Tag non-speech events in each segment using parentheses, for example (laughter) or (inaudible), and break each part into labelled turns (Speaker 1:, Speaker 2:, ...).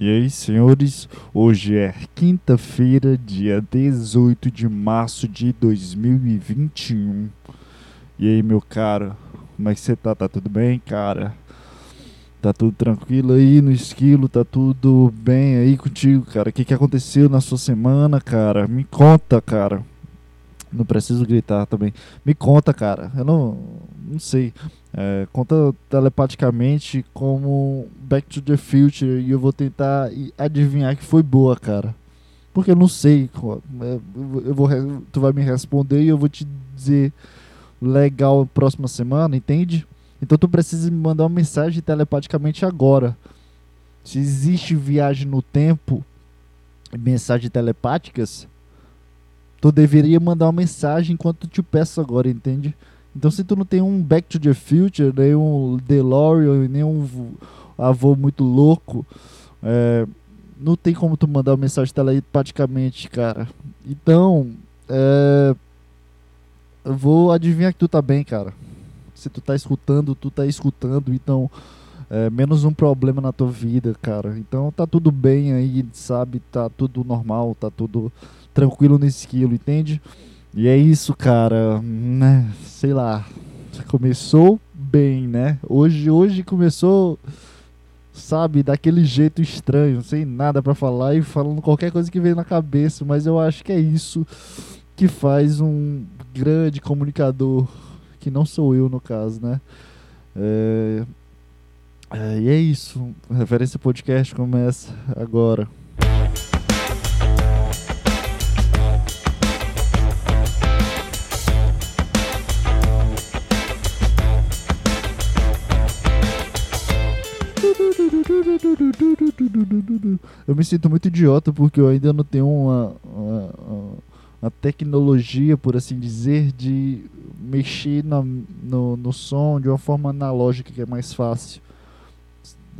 Speaker 1: E aí, senhores, hoje é quinta-feira, dia 18 de março de 2021. E aí, meu cara, como é que você tá? Tá tudo bem, cara? Tá tudo tranquilo aí no esquilo? Tá tudo bem aí contigo, cara? O que, que aconteceu na sua semana, cara? Me conta, cara. Não preciso gritar também. Me conta, cara. Eu não, não sei. É, conta telepaticamente como Back to the Future e eu vou tentar adivinhar que foi boa, cara. Porque eu não sei. É, eu vou, tu vai me responder e eu vou te dizer legal próxima semana, entende? Então tu precisa me mandar uma mensagem telepaticamente agora. Se existe viagem no tempo, mensagens telepáticas, tu deveria mandar uma mensagem enquanto eu te peço agora, entende? Então se tu não tem um Back to the Future, nem um DeLorean, nem um avô muito louco, é, não tem como tu mandar uma mensagem telepaticamente, cara. Então, é, eu vou adivinhar que tu tá bem, cara. Se tu tá escutando, tu tá escutando, então é, menos um problema na tua vida, cara. Então tá tudo bem aí, sabe? Tá tudo normal, tá tudo tranquilo nesse quilo, entende? E é isso, cara, né? Sei lá. Começou bem, né? Hoje, hoje começou, sabe, daquele jeito estranho, sem nada para falar e falando qualquer coisa que veio na cabeça, mas eu acho que é isso que faz um grande comunicador, que não sou eu no caso, né? É, é, e é isso. Referência Podcast começa agora. Eu me sinto muito idiota porque eu ainda não tenho uma, uma, uma tecnologia, por assim dizer, de mexer no, no som de uma forma analógica que é mais fácil.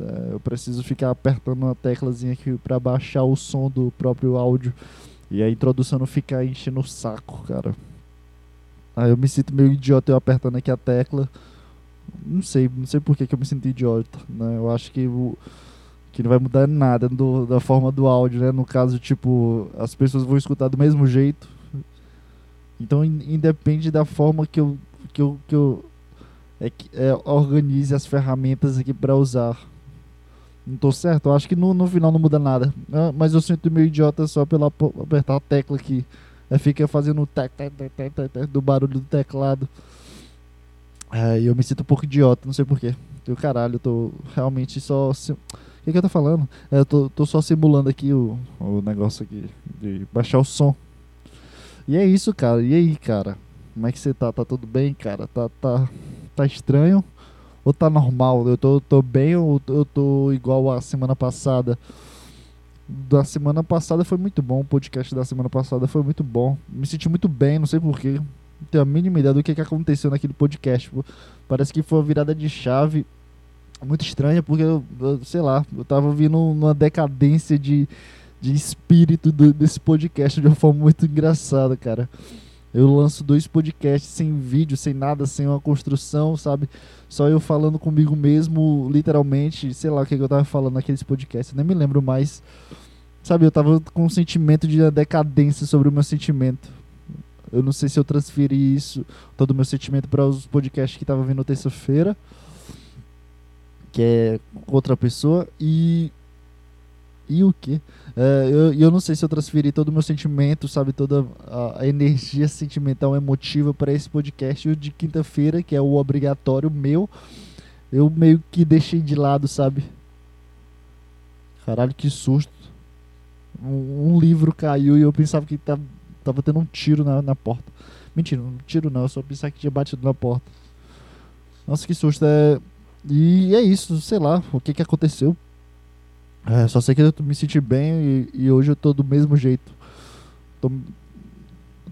Speaker 1: É, eu preciso ficar apertando uma teclazinha aqui para baixar o som do próprio áudio e a introdução não ficar enchendo o saco, cara. Aí eu me sinto meio idiota eu apertando aqui a tecla. Não sei, não sei por que, que eu me sinto idiota, né? Eu acho que o que não vai mudar nada do, da forma do áudio, né? No caso, tipo, as pessoas vão escutar do mesmo jeito. Então, independe da forma que eu, que eu, que eu é, é, organize as ferramentas aqui para usar. Não tô certo? Eu acho que no, no final não muda nada. Ah, mas eu sinto meio idiota só pela apertar a tecla aqui. Aí fica fazendo o tec, tec, tec, do barulho do teclado. É, e eu me sinto um pouco idiota, não sei porquê. Eu caralho, eu tô realmente só que, que eu tô falando? É, eu tô, tô só simulando aqui o, o negócio aqui de baixar o som. E é isso, cara. E aí, cara? Como é que você tá? Tá tudo bem, cara? Tá, tá, tá estranho? Ou tá normal? Eu tô, tô bem ou eu tô igual a semana passada? Da semana passada foi muito bom. O podcast da semana passada foi muito bom. Me senti muito bem, não sei porquê. Não tenho a mínima ideia do que, que aconteceu naquele podcast. Parece que foi uma virada de chave muito estranha, porque eu, eu, sei lá, eu tava vindo numa decadência de, de espírito do, desse podcast de uma forma muito engraçada, cara. Eu lanço dois podcasts sem vídeo, sem nada, sem uma construção, sabe? Só eu falando comigo mesmo, literalmente, sei lá o que, que eu tava falando naqueles podcasts, nem me lembro mais. Sabe, eu tava com um sentimento de decadência sobre o meu sentimento. Eu não sei se eu transferi isso, todo o meu sentimento para os podcasts que tava vindo terça-feira que é outra pessoa e e o que é, eu, eu não sei se eu transferi todo o meu sentimento sabe toda a, energia sentimental emotiva para esse podcast de quinta-feira que é o obrigatório meu. Eu meio que deixei de lado sabe? Caralho que susto. Um, um livro caiu e eu pensava que tava, tava tendo um tiro na, na porta. Mentira um tiro não eu só pensava que tinha batido na porta. Nossa que susto é e é isso, sei lá, o que que aconteceu. É, só sei que eu me senti bem e, e, hoje eu tô do mesmo jeito. Tô,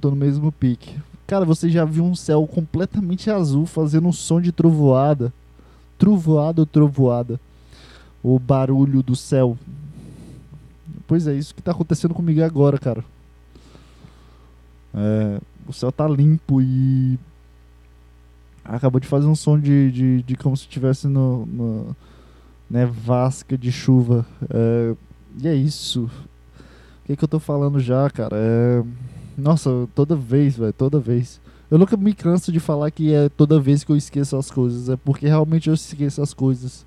Speaker 1: tô no mesmo pique. Cara, você já viu um céu completamente azul fazendo um som de trovoada? Trovoada ou trovoada? O barulho do céu. Pois é, isso que tá acontecendo comigo agora, cara. É, o céu tá limpo e acabou de fazer um som de, de, de como se estivesse no, no nevasca de chuva. É, E é isso. O que, que eu tô falando já, cara? É... Nossa, toda vez, velho, toda vez. Eu nunca me canso de falar que é toda vez que eu esqueço as coisas. É porque realmente eu esqueço as coisas.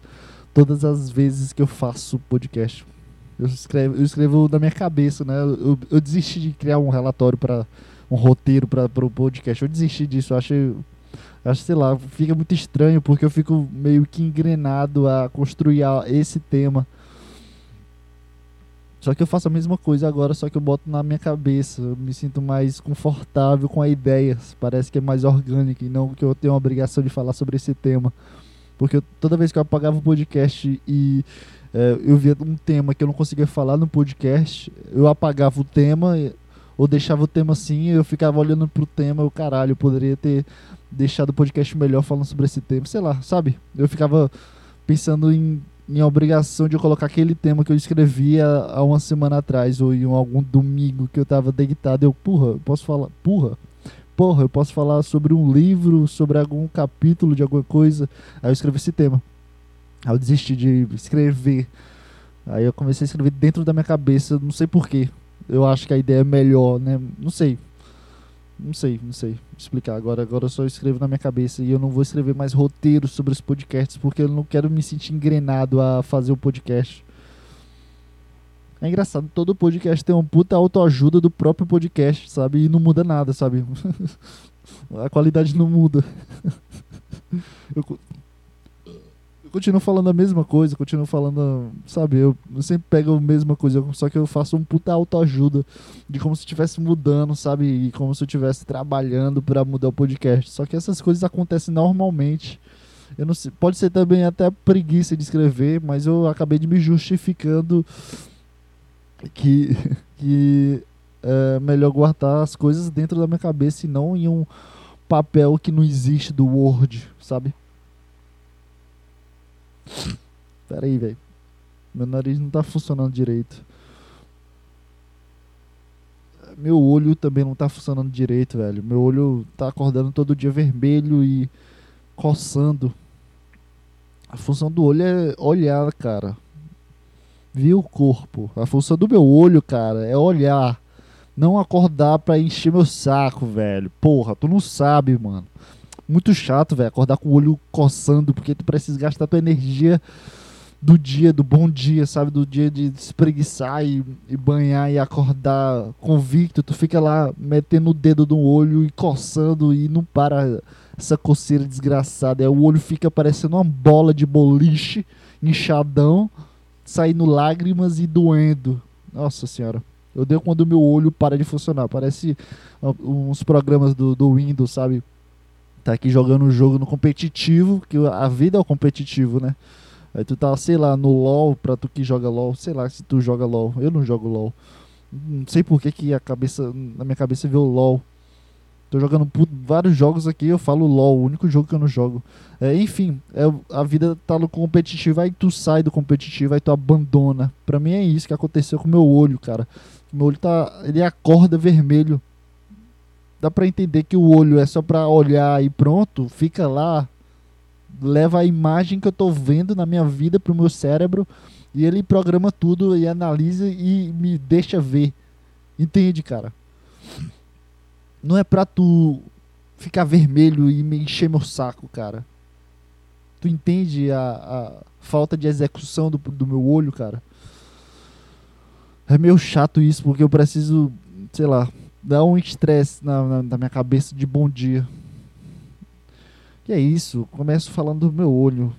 Speaker 1: Todas as vezes que eu faço podcast. Eu escrevo, eu escrevo na minha cabeça, né? Eu, eu desisti de criar um relatório para um roteiro para o podcast. Eu desisti disso. Eu achei, acho, sei lá, fica muito estranho porque eu fico meio que engrenado a construir esse tema só que eu faço a mesma coisa agora, só que eu boto na minha cabeça. Eu me sinto mais confortável com a ideia. Parece que é mais orgânico e não que eu tenho a obrigação de falar sobre esse tema. Porque eu, toda vez que eu apagava o podcast e é, eu via um tema que eu não conseguia falar no podcast, eu apagava o tema ou deixava o tema assim eu ficava olhando pro tema. Eu, caralho, eu poderia ter deixado o podcast melhor falando sobre esse tema. Sei lá, sabe? Eu ficava pensando em em obrigação de colocar aquele tema que eu escrevia há uma semana atrás, ou em algum domingo que eu tava deitado. Eu, porra, eu posso falar. Porra, porra, eu posso falar sobre um livro, sobre algum capítulo de alguma coisa. Aí eu escrevi esse tema. Aí eu desisti de escrever. Aí eu comecei a escrever dentro da minha cabeça, não sei porquê. Eu acho que a ideia é melhor, né? Não sei. Não sei, não sei explicar. Agora, agora eu só escrevo na minha cabeça e eu não vou escrever mais roteiros sobre os podcasts porque eu não quero me sentir engrenado a fazer o podcast. É engraçado, todo podcast tem uma puta autoajuda do próprio podcast, sabe? E não muda nada, sabe? (laughs) a qualidade não muda. (laughs) eu, eu continuo falando a mesma coisa, continuo falando, sabe, eu, eu sempre pego a mesma coisa, só que eu faço um puta autoajuda de como se estivesse mudando, sabe, e como se eu estivesse trabalhando para mudar o podcast. Só que essas coisas acontecem normalmente. Eu não sei, pode ser também até preguiça de escrever, mas eu acabei de me justificando que (laughs) que é melhor guardar as coisas dentro da minha cabeça e não em um papel que não existe do Word, sabe? Pera aí, velho. Meu nariz não tá funcionando direito. Meu olho também não tá funcionando direito, velho. Meu olho tá acordando todo dia vermelho e coçando. A função do olho é olhar, cara. Ver o corpo. A função do meu olho, cara, é olhar. Não acordar pra encher meu saco, velho. Porra, tu não sabe, mano muito chato, velho, acordar com o olho coçando, porque tu precisa gastar tua energia do dia, do bom dia, sabe? Do dia de espreguiçar e, e, banhar e acordar convicto. Tu fica lá metendo o dedo no olho e coçando e não para essa coceira desgraçada. Aí o olho fica parecendo uma bola de boliche, inchadão, saindo lágrimas e doendo. Nossa senhora. Eu dei quando o meu olho para de funcionar. Parece uns programas do, do Windows, sabe? tá aqui jogando um jogo no competitivo, que a vida é o competitivo, né? Aí tu tá, sei lá, no LoL, pra tu que joga LoL, sei lá se tu joga LoL. Eu não jogo LoL. Não sei por que, que a cabeça, na minha cabeça veio LoL. Tô jogando vários jogos aqui, eu falo LoL, o único jogo que eu não jogo. É, enfim, é, a vida tá no competitivo, aí tu sai do competitivo, aí tu abandona. Pra mim é isso que aconteceu com meu olho, cara. Meu olho tá. Ele acorda vermelho dá para entender que o olho é só para olhar e pronto, fica lá, leva a imagem que eu tô vendo na minha vida pro meu cérebro e ele programa tudo e analisa e me deixa ver. Entende, cara? Não é pra tu ficar vermelho e me encher meu saco, cara. Tu entende a, a falta de execução do, do meu olho, cara? É meio chato isso, porque eu preciso, sei lá, dá um estresse na, na, na, minha cabeça de bom dia. E é isso, começo falando do meu olho.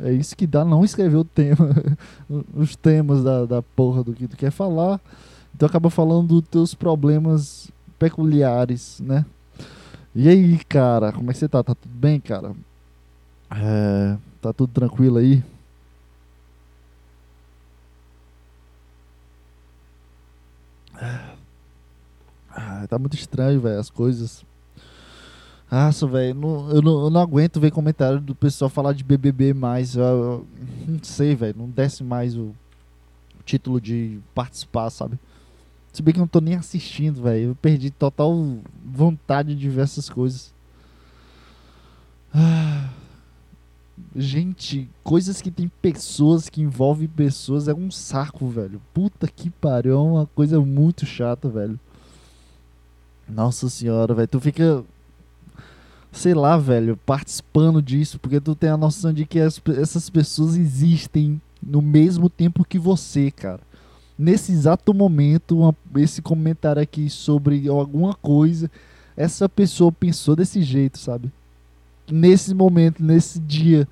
Speaker 1: É isso que dá não escrever o tema, (laughs) os temas da, da porra do que tu quer falar. Então acaba falando dos teus problemas peculiares, né? E aí, cara, como é que você tá? Tá tudo bem, cara? É, tá tudo tranquilo aí? Ah, tá muito estranho, velho, as coisas. Nossa, velho, eu, não, eu não aguento ver comentário do pessoal falar de BBB mais. Eu, eu não sei, velho, não desce mais o, título de participar, sabe? Se bem que eu não tô nem assistindo, velho. Eu perdi total vontade de ver essas coisas. Ah, Gente, coisas que tem pessoas, que envolvem pessoas, é um saco, velho. Puta que pariu, é uma coisa muito chata, velho. Nossa senhora, velho. Tu fica, sei lá, velho, participando disso, porque tu tem a noção de que as, essas pessoas existem no mesmo tempo que você, cara. Nesse exato momento, uma, esse comentário aqui sobre alguma coisa, essa pessoa pensou desse jeito, sabe? Nesse momento, nesse dia,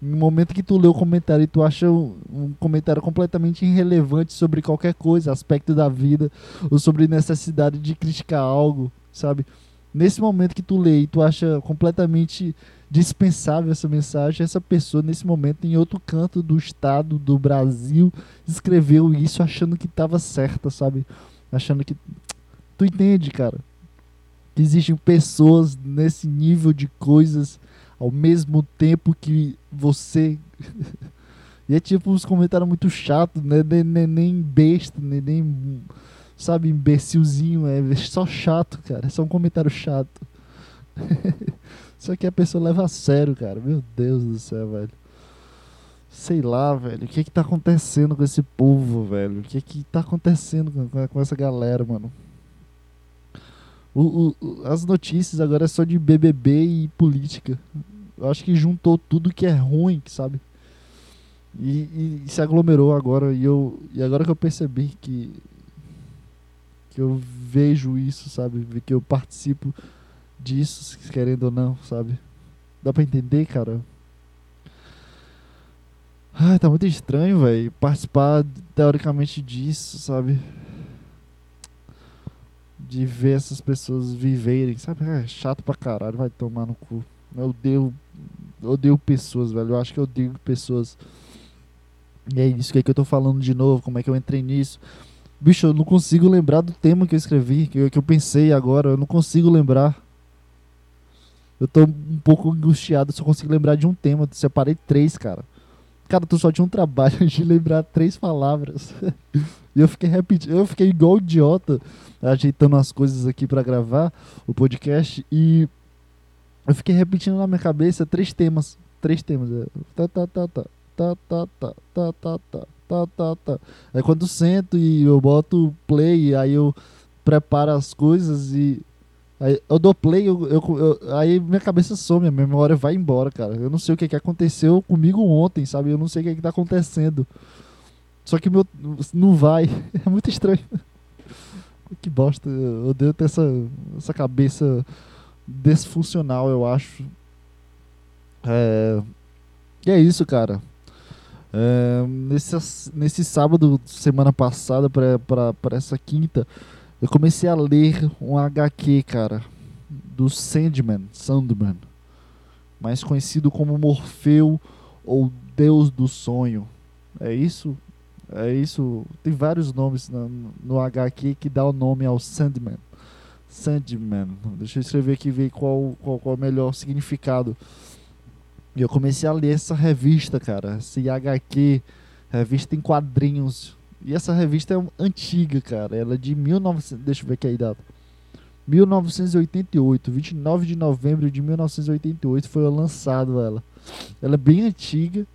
Speaker 1: no momento que tu lê o comentário e tu acha um, comentário completamente irrelevante sobre qualquer coisa, aspecto da vida, ou sobre necessidade de criticar algo, sabe? Nesse momento que tu lê e tu acha completamente dispensável essa mensagem, essa pessoa nesse momento em outro canto do estado do Brasil escreveu isso achando que estava certa, sabe? Achando que tu entende, cara? Que existem pessoas nesse nível de coisas ao mesmo tempo que você (laughs) e é tipo uns comentários muito chatos, né? Nem, nem, nem besta, nem, nem sabe, imbecilzinho, é só chato, cara. É só um comentário chato. (laughs) Só que a pessoa leva a sério, cara. Meu Deus do céu, velho. Sei lá, velho. O que que tá acontecendo com esse povo, velho? O que que tá acontecendo com, essa galera, mano? O, o, as notícias agora é só de BBB e política. Eu acho que juntou tudo que é ruim, sabe? E, e, se aglomerou agora. E, eu, e agora que eu percebi que. Que eu vejo isso, sabe? Que eu participo disso, querendo ou não, sabe? Dá pra entender, cara? Ai, tá muito estranho, velho. Participar teoricamente disso, sabe? De ver essas pessoas viverem, sabe? É chato pra caralho, vai tomar no cu. Eu odeio, odeio pessoas, velho. Eu acho que eu odeio pessoas. E é isso que, é que eu tô falando de novo, como é que eu entrei nisso. Bicho, eu não consigo lembrar do tema que eu escrevi, que eu, que eu pensei agora. Eu não consigo lembrar. Eu tô um pouco angustiado, só consigo lembrar de um tema. Eu separei três, cara. Cara, tu só tinha um trabalho (laughs) de lembrar três palavras. (laughs) e eu fiquei repetindo, eu fiquei igual idiota, ajeitando as coisas aqui para gravar o podcast. E eu fiquei repetindo na minha cabeça três temas. Três temas. Tá, tá, tá, tá. Tá, tá, tá, tá, tá, tá, tá, tá, tá. Aí quando sento e eu boto play, aí eu preparo as coisas e Aí eu dou play, eu, eu, eu, aí minha cabeça some, a minha memória vai embora, cara. Eu não sei o que, que aconteceu comigo ontem, sabe? Eu não sei o que, que tá acontecendo. Só que meu não vai. (laughs) É muito estranho. que bosta. Eu devo ter essa, essa cabeça desfuncional, eu acho. É... E é isso, cara. É... Nesse, nesse sábado, semana passada, para essa quinta, eu comecei a ler um HQ, cara, do Sandman, Sandman, mais conhecido como Morfeu ou Deus do Sonho. É isso? É isso. Tem vários nomes no, no HQ que dá o nome ao Sandman. Sandman. Deixa eu escrever aqui e ver qual, qual, qual é o melhor significado. E eu comecei a ler essa revista, cara. Esse HQ, revista em quadrinhos e essa revista é antiga, cara. Ela é de 1900. Deixa eu ver aqui a data. 1988, 29 de novembro de 1988 foi lançado ela. Ela é bem antiga,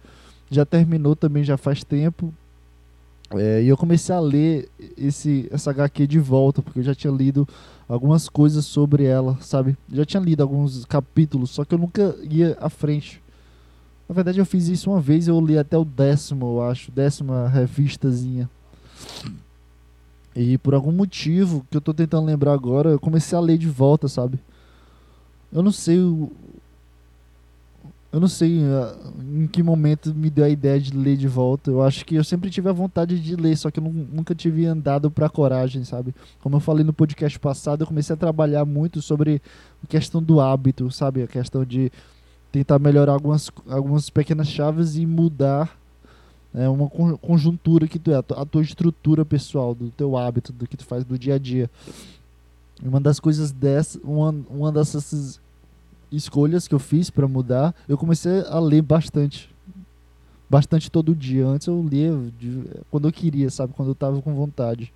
Speaker 1: já terminou também já faz tempo. É, e eu comecei a ler esse essa HQ de volta, porque eu já tinha lido algumas coisas sobre ela, sabe? Já tinha lido alguns capítulos, só que eu nunca ia à frente. Na verdade, eu fiz isso uma vez, eu li até o décimo, eu acho, décima revistazinha. E por algum motivo que eu tô tentando lembrar agora, eu comecei a ler de volta, sabe? Eu não sei o. Eu não sei uh, em que momento me deu a ideia de ler de volta. Eu acho que eu sempre tive a vontade de ler, só que eu nunca tive andado pra coragem, sabe? Como eu falei no podcast passado, eu comecei a trabalhar muito sobre a questão do hábito, sabe? A questão de tentar melhorar algumas, algumas pequenas chaves e mudar é uma conjuntura que tu é, a tua estrutura pessoal, do teu hábito, do que tu faz do dia a dia. Uma das coisas dessa, uma, uma dessas escolhas que eu fiz para mudar, eu comecei a ler bastante. Bastante todo dia. Antes eu lia de, quando eu queria, sabe? Quando eu tava com vontade.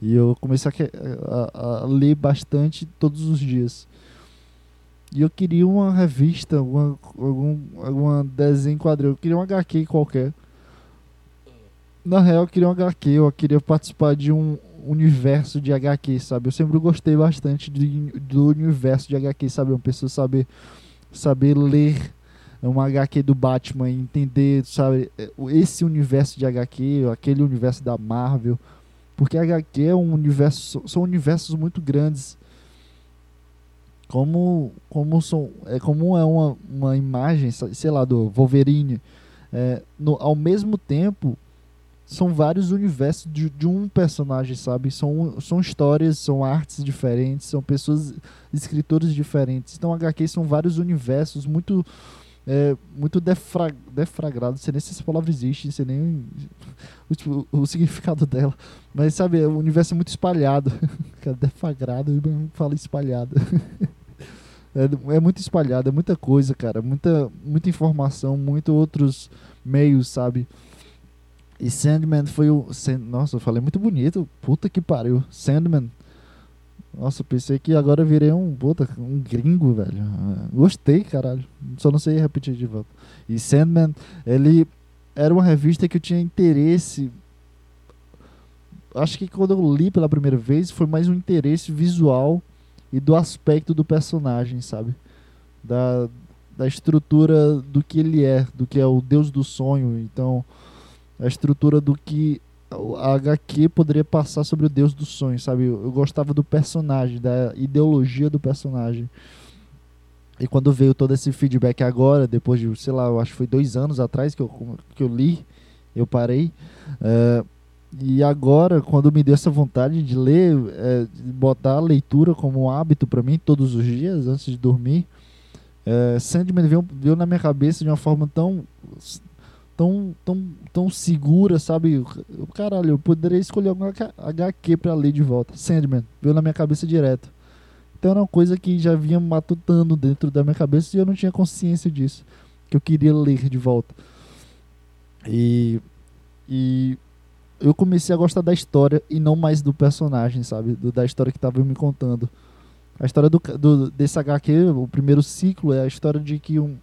Speaker 1: E eu comecei a, a, a ler bastante todos os dias. E eu queria uma revista, alguma, algum alguma desenho. Eu queria um HQ qualquer. Na real, eu queria um HQ. Eu queria participar de um universo de HQ, sabe? Eu sempre gostei bastante de, do universo de HQ, sabe? Uma pessoa saber, saber ler uma HQ do Batman e entender, sabe? Esse universo de HQ, aquele universo da Marvel. Porque HQ é um universo, são universos muito grandes como como são é como é uma, uma imagem sei lá do Wolverine é, no, ao mesmo tempo são vários universos de, de, um personagem sabe são são histórias são artes diferentes são pessoas escritores diferentes então HQ são vários universos muito é, muito defra, defragrado, sei nem se essa palavra existe, sei nem o, tipo, o significado dela. Mas sabe, o universo é muito espalhado. (laughs) defragrado, fala espalhado. (laughs) É, é muito espalhado, é muita coisa, cara. Muita, muita informação, muitos outros meios, sabe? E Sandman foi o. Nossa, eu falei muito bonito. Puta que pariu. Sandman. Nossa, pensei que agora virei um, puta, um gringo, velho. Gostei, caralho. Só não sei repetir de volta. E Sandman, ele era uma revista que eu tinha interesse. Acho que quando eu li pela primeira vez foi mais um interesse visual e do aspecto do personagem, sabe? Da, da estrutura do que ele é, do que é o deus do sonho. Então, a estrutura do que a HQ poderia passar sobre o deus do sonho, sabe? Eu, gostava do personagem, da ideologia do personagem. E quando veio todo esse feedback agora, depois de, sei lá, eu acho que foi dois anos atrás que eu, que eu li, eu parei. Uh, e agora, quando me deu essa vontade de ler, é, de botar a leitura como um hábito para mim todos os dias, antes de dormir, é, Sandman veio, veio na minha cabeça de uma forma tão tão tão tão segura, sabe? Caralho, eu poderia escolher algum HQ para ler de volta. Sandman veio na minha cabeça direto. Então era uma coisa que já vinha matutando dentro da minha cabeça e eu não tinha consciência disso, que eu queria ler de volta. E e eu comecei a gostar da história e não mais do personagem, sabe? Do, da história que tava me contando. A história do, do, desse HQ, o primeiro ciclo, é a história de que um,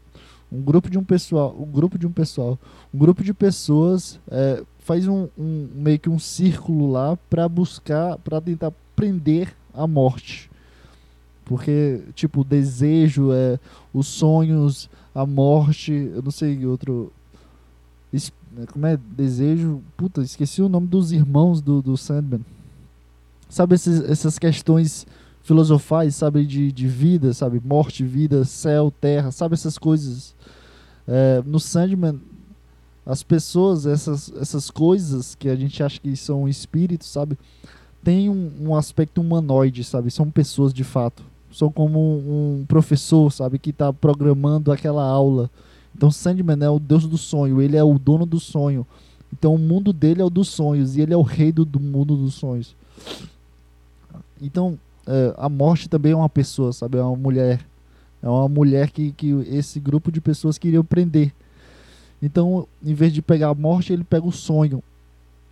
Speaker 1: um grupo de um pessoal, um grupo de um pessoal, um grupo de pessoas é, faz um, um, meio que um círculo lá para buscar, para tentar prender a morte. Porque, tipo, o desejo, é, os sonhos, a morte, eu não sei outro como é? Desejo. Puta, esqueci o nome dos irmãos do, do Sandman. Sabe esses, essas questões filosofais, sabe? De, de vida, sabe? Morte, vida, céu, terra, sabe? Essas coisas. É, no Sandman, as pessoas, essas, essas coisas que a gente acha que são espíritos, sabe? Tem um, um aspecto humanoide, sabe? São pessoas de fato. São como um, um professor, sabe? Que está programando aquela aula então Sandman é o deus do sonho, ele é o dono do sonho. Então o mundo dele é o dos sonhos e ele é o rei do, do mundo dos sonhos. Então é, a morte também é uma pessoa, sabe? É uma mulher. É uma mulher que, que esse grupo de pessoas queriam prender. Então, em vez de pegar a morte, ele pega o sonho.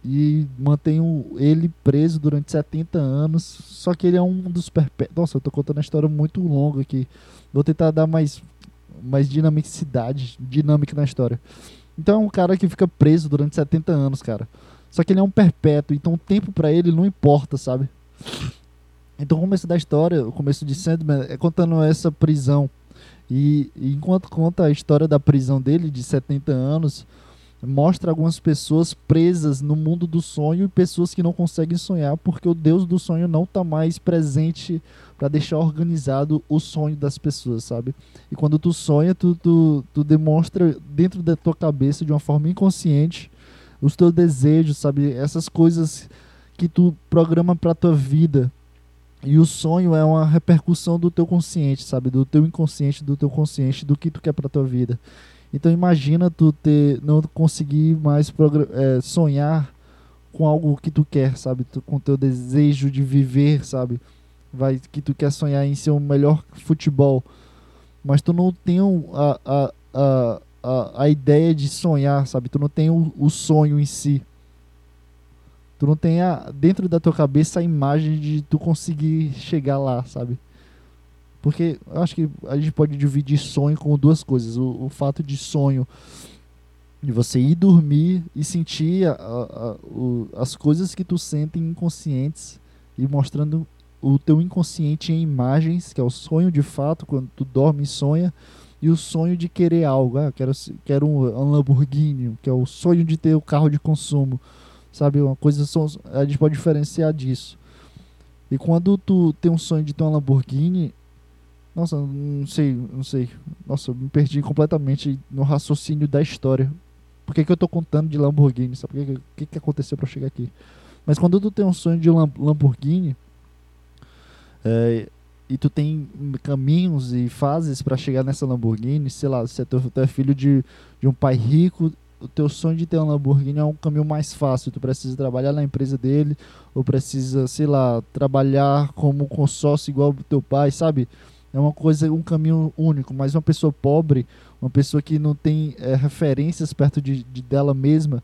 Speaker 1: E mantém ele preso durante 70 anos. Só que ele é um dos perpétuos. Nossa, eu tô contando uma história muito longa aqui. Vou tentar dar mais mais dinamicidade, dinâmica na história. Então é um cara que fica preso durante 70 anos, cara. Só que ele é um perpétuo, então o tempo para ele não importa, sabe? Então o começo da história, o começo de Sandman é contando essa prisão. E, e enquanto conta a história da prisão dele de 70 anos, mostra algumas pessoas presas no mundo do sonho e pessoas que não conseguem sonhar porque o Deus do sonho não está mais presente para deixar organizado o sonho das pessoas, sabe? E quando tu sonha, tu, tu, tu demonstra dentro da tua cabeça de uma forma inconsciente os teus desejos, sabe? Essas coisas que tu programa para tua vida. E o sonho é uma repercussão do teu consciente, sabe? Do teu inconsciente, do teu consciente, do que tu quer para tua vida. Então imagina tu ter não conseguir mais é, sonhar com algo que tu quer, sabe? Tu, com teu desejo de viver, sabe? Vai que tu quer sonhar em ser o melhor futebol, mas tu não tem a, a, a, a, a ideia de sonhar, sabe? Tu não tem o, o sonho em si. Tu não tem a, dentro da tua cabeça a imagem de tu conseguir chegar lá, sabe? Porque eu acho que a gente pode dividir sonho com duas coisas. O, o fato de sonho de você ir dormir e sentir a, a, o, as coisas que tu sente inconscientes e mostrando o teu inconsciente em imagens, que é o sonho de fato, quando tu dorme e sonha, e o sonho de querer algo. Ah, quero, quero um, um Lamborghini, que é o sonho de ter o carro de consumo. Sabe, uma coisa a gente pode diferenciar disso. E quando tu tem um sonho de ter um Lamborghini, nossa, não sei, não sei. Nossa, eu me perdi completamente no raciocínio da história. Por que, que eu tô contando de Lamborghini? Sabe o que, que, que aconteceu para chegar aqui? Mas quando tu tem um sonho de Lamborghini, é, e tu tem caminhos e fases para chegar nessa Lamborghini, sei lá, se é tu, tu é filho de, de um pai rico, o teu sonho de ter uma Lamborghini é um caminho mais fácil. Tu precisa trabalhar na empresa dele, ou precisa, sei lá, trabalhar como consórcio igual o teu pai, sabe? É uma coisa, um caminho único. Mas uma pessoa pobre, uma pessoa que não tem é, referências perto de, de, dela mesma,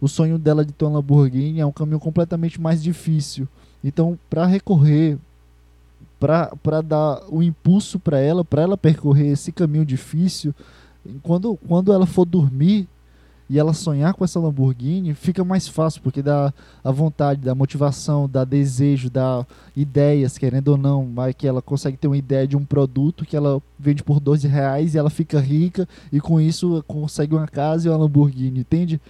Speaker 1: o sonho dela de ter uma Lamborghini é um caminho completamente mais difícil. Então, para recorrer para dar o impulso para ela, para ela percorrer esse caminho difícil, quando, quando ela for dormir e ela sonhar com essa Lamborghini, fica mais fácil, porque dá a vontade, dá motivação, dá desejo, dá ideias, querendo ou não, mas que ela consegue ter uma ideia de um produto que ela vende por 12 reais e ela fica rica e com isso consegue uma casa e uma Lamborghini, entende?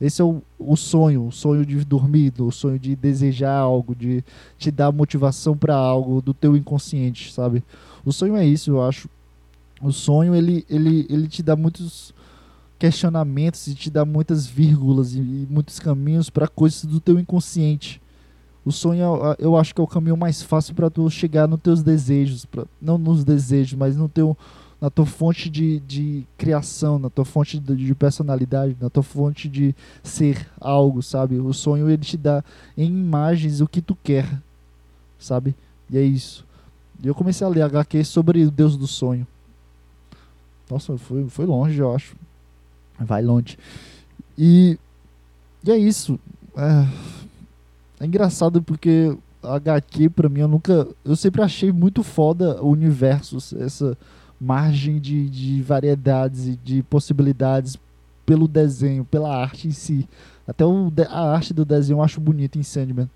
Speaker 1: Esse é o, o sonho, o sonho de dormir, o sonho de desejar algo, de te dar motivação para algo do teu inconsciente, sabe? O sonho é isso, eu acho. O sonho ele, ele, ele te dá muitos questionamentos e te dá muitas vírgulas e, e muitos caminhos para coisas do teu inconsciente. O sonho eu acho que é o caminho mais fácil para tu chegar nos teus desejos, pra, não nos desejos, mas no teu na tua fonte de, de criação, na tua fonte de, de, personalidade, na tua fonte de ser algo, sabe? O sonho ele te dá em imagens o que tu quer, sabe? E é isso. E eu comecei a ler HQ sobre o Deus do sonho. Nossa, foi, foi longe, eu acho. Vai longe. E, e é isso. É, é engraçado porque HQ pra mim eu nunca. Eu sempre achei muito foda o universo, essa margem de, de variedades e de possibilidades pelo desenho, pela arte em si. Até o, a arte do desenho eu acho bonita em Sandman.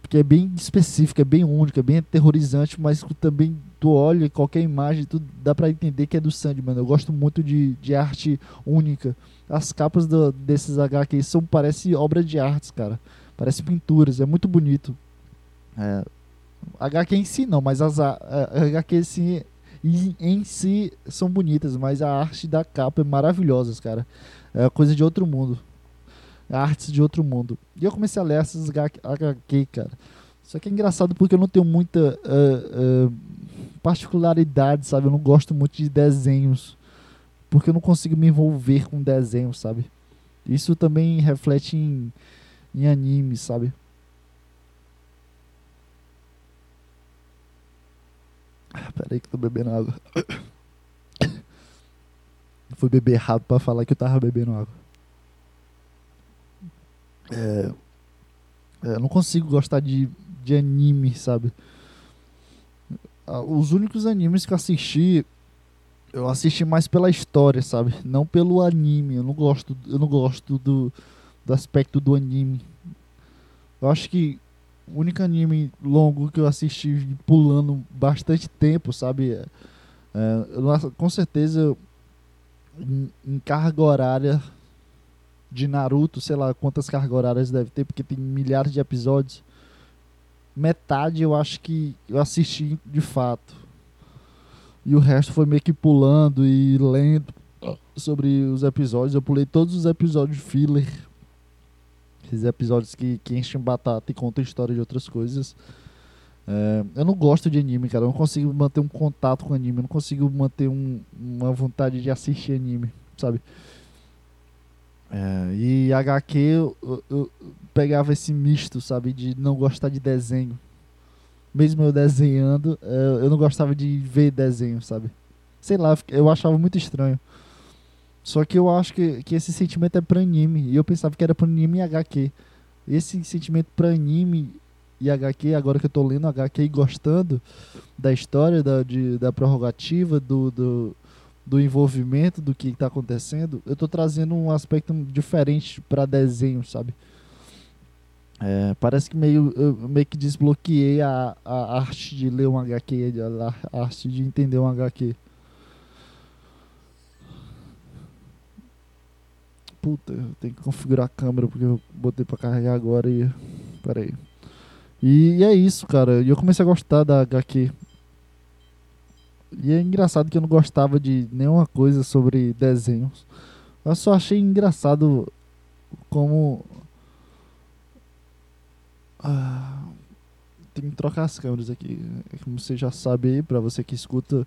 Speaker 1: Porque é bem específica, é bem única, é bem aterrorizante, mas também tu olha qualquer imagem, tu dá para entender que é do Sandman. Eu gosto muito de, de arte única. As capas do, desses HQs são, parece obra de artes, cara. Parece pinturas, é muito bonito. É, HQ em si não, mas as a, a HQ sim e em si são bonitas, mas a arte da capa é maravilhosa, cara. É coisa de outro mundo. Artes de outro mundo. E eu comecei a ler essas HQ, cara. Só que é engraçado porque eu não tenho muita uh, uh, particularidade, sabe? Eu não gosto muito de desenhos. Porque eu não consigo me envolver com desenhos, sabe? Isso também reflete em, em anime, sabe? Peraí que tô bebendo água. (coughs) Fui beber rápido pra falar que eu tava bebendo água. É, é, eu não consigo gostar de, de anime, sabe? Ah, os únicos animes que eu assisti, eu assisti mais pela história, sabe? Não pelo anime. Eu não gosto, eu não gosto do, do aspecto do anime. Eu acho que o único anime longo que eu assisti pulando bastante tempo, sabe? É, eu, com certeza, em, em, carga horária de Naruto, sei lá quantas cargas horárias deve ter, porque tem milhares de episódios. Metade eu acho que eu assisti de fato. E o resto foi meio que pulando e lendo sobre os episódios. Eu pulei todos os episódios filler esses episódios que, que enchem batata e contam história de outras coisas. É, eu não gosto de anime, cara. Eu não consigo manter um contato com anime. Eu não consigo manter um, uma vontade de assistir anime, sabe? É, e HQ eu, eu, eu, pegava esse misto, sabe? De não gostar de desenho. Mesmo eu desenhando, é, eu não gostava de ver desenho, sabe? Sei lá, eu achava muito estranho. Só que eu acho que, que esse sentimento é pra anime. E eu pensava que era pra anime e HQ. Esse sentimento pra anime e HQ, agora que eu tô lendo HQ e gostando da história, da, de, da prerrogativa, do, do, do envolvimento, do que está acontecendo, eu tô trazendo um aspecto diferente para desenho, sabe? É, parece que meio, meio que desbloqueei a, a arte de ler um HQ, a, a arte de entender um HQ. Puta, eu tenho que configurar a câmera porque eu botei pra carregar agora e. Pera aí. E, é isso, cara. E eu comecei a gostar da HQ. E é engraçado que eu não gostava de nenhuma coisa sobre desenhos. Eu só achei engraçado como. Ah, tem que trocar as câmeras aqui. Como você já sabe aí, pra você que escuta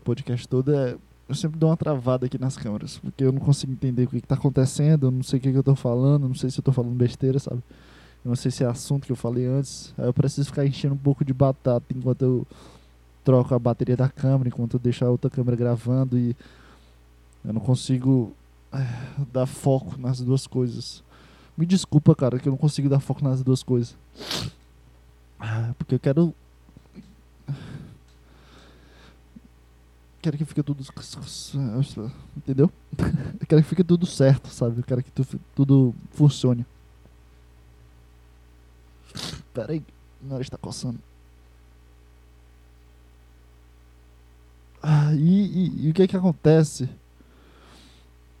Speaker 1: o podcast todo, é eu sempre dou uma travada aqui nas câmeras, porque eu não consigo entender o que, está acontecendo, eu não sei o que, que eu estou falando, não sei se eu estou falando besteira, sabe? Eu não sei se é assunto que eu falei antes. Aí eu preciso ficar enchendo um pouco de batata enquanto eu troco a bateria da câmera, enquanto eu deixo a outra câmera gravando e eu não consigo é, dar foco nas duas coisas. Me desculpa, cara, que eu não consigo dar foco nas duas coisas. Ah, porque eu quero quero que fique tudo. Entendeu? (laughs) Eu quero que fique tudo certo, sabe? Eu quero que tu, tudo funcione. Pera aí, não está coçando. Ah, e, e, e, o que é que acontece?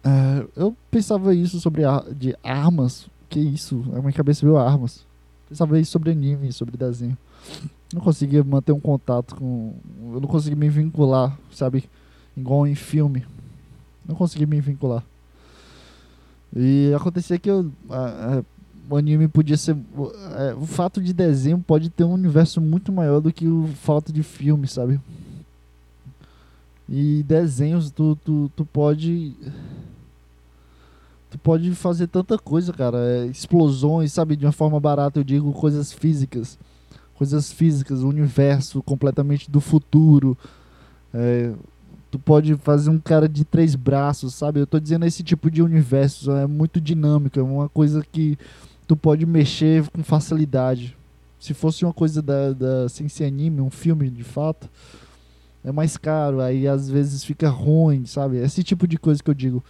Speaker 1: É, eu pensava isso sobre a, de armas. Que isso? A minha cabeça veio armas. Pensava isso sobre anime, sobre desenho não conseguia manter um contato com. Eu não conseguia me vincular, sabe? Igual em filme. Não conseguia me vincular. E acontecia que eu, a, a, o anime podia ser. É, o fato de desenho pode ter um universo muito maior do que o fato de filme, sabe? E desenhos, tu, tu, tu pode. Tu pode fazer tanta coisa, cara. É, explosões, sabe? De uma forma barata, eu digo coisas físicas coisas físicas, o universo completamente do futuro. É, tu pode fazer um cara de três braços, sabe? Eu tô dizendo esse tipo de universo, é muito dinâmico, é uma coisa que tu pode mexer com facilidade. Se fosse uma coisa da, da sem ser anime, um filme de fato, é mais caro, aí às vezes fica ruim, sabe? Esse tipo de coisa que eu digo.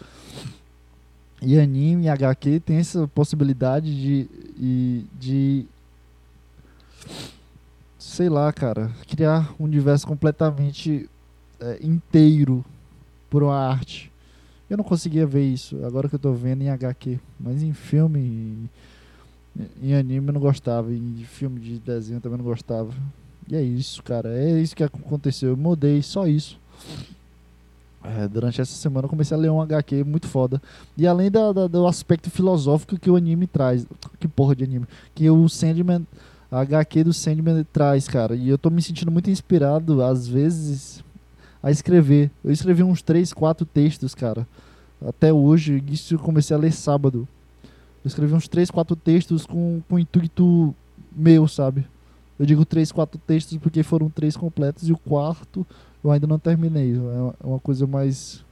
Speaker 1: E anime HQ tem essa possibilidade de, de, de sei lá, cara, criar um universo completamente é, inteiro por uma arte. Eu não conseguia ver isso, agora que eu tô vendo em HQ. Mas em filme, em anime eu não gostava, em filme de desenho também não gostava. E é isso, cara, é isso que aconteceu. Eu mudei, só isso. É, durante essa semana eu comecei a ler um HQ muito foda. E além da, da, do aspecto filosófico que o anime traz. Que porra de anime? Que o Sandman a HQ do Sandman traz, cara. E eu tô me sentindo muito inspirado, às vezes, a escrever. Eu escrevi uns 3, 4 textos, cara. Até hoje, isso eu comecei a ler sábado. Eu escrevi uns 3, 4 textos com, com intuito meu, sabe? Eu digo 3, 4 textos porque foram três completos e o quarto eu ainda não terminei. É uma coisa mais.